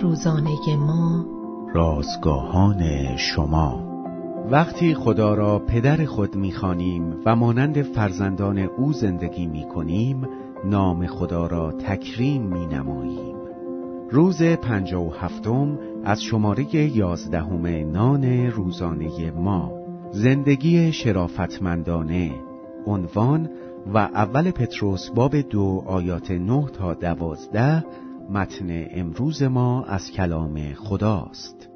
روزانه ما. رازگاهان شما. وقتی خدا را پدر خود می‌خوانیم و مانند فرزندان او زندگی می‌کنیم نام خدا را تکریم مینماییم. روز پنجا و هفتم از شماره یازدهم نان روزانه ما. زندگی شرافتمندانه. عنوان و اول پتروس باب دو آیات نه تا دوازده متن امروز ما از کلام خداست.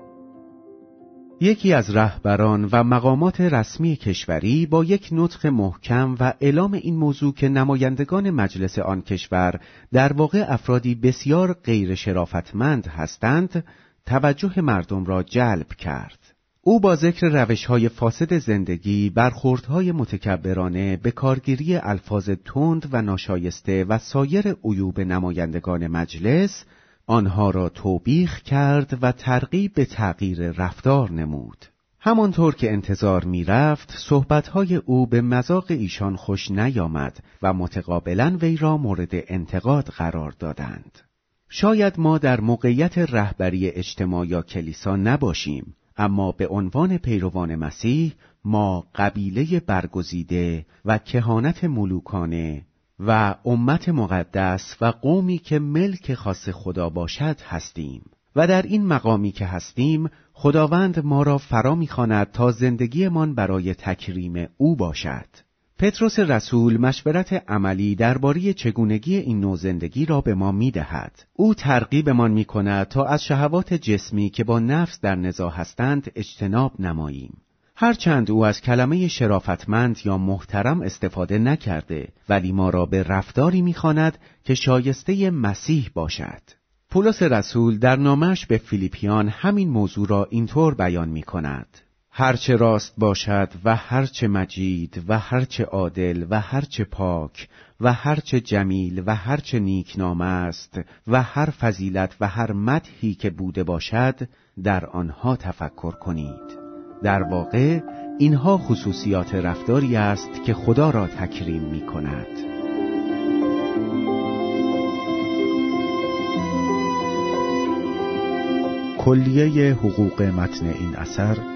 یکی از رهبران و مقامات رسمی کشوری با یک نطق محکم و اعلام این موضوع که نمایندگان مجلس آن کشور در واقع افرادی بسیار غیر شرافتمند هستند توجه مردم را جلب کرد. او با ذکر روش های فاسد زندگی برخوردهای متکبرانه به کارگیری الفاظ تند و ناشایسته و سایر عیوب نمایندگان مجلس آنها را توبیخ کرد و ترغیب به تغییر رفتار نمود. همانطور که انتظار می رفت، صحبتهای او به مذاق ایشان خوش نیامد و متقابلا وی را مورد انتقاد قرار دادند. شاید ما در موقعیت رهبری اجتماع یا کلیسا نباشیم، اما به عنوان پیروان مسیح ما قبیله برگزیده و کهانت ملوکانه و امت مقدس و قومی که ملک خاص خدا باشد هستیم. و در این مقامی که هستیم خداوند ما را فرا می‌خواند تا زندگیمان برای تکریم او باشد. پتروس رسول مشورت عملی درباره چگونگی این نوع زندگی را به ما می‌دهد. او ترغیبمان می کند تا از شهوات جسمی که با نفس در نزاع هستند اجتناب نماییم. هرچند او از کلمه شرافتمند یا محترم استفاده نکرده ولی ما را به رفتاری می‌خواند که شایسته مسیح باشد. پولس رسول در نامش به فیلیپیان همین موضوع را اینطور بیان می کند. هرچه راست باشد و هرچه مجید و هرچه عادل و هرچه پاک و هرچه جمیل و هرچه نیکنام است و هر فضیلت و هر مدحی که بوده باشد در آنها تفکر کنید. در واقع اینها خصوصیات رفتاری است که خدا را تکریم می کند. کلیه حقوق متن این اثر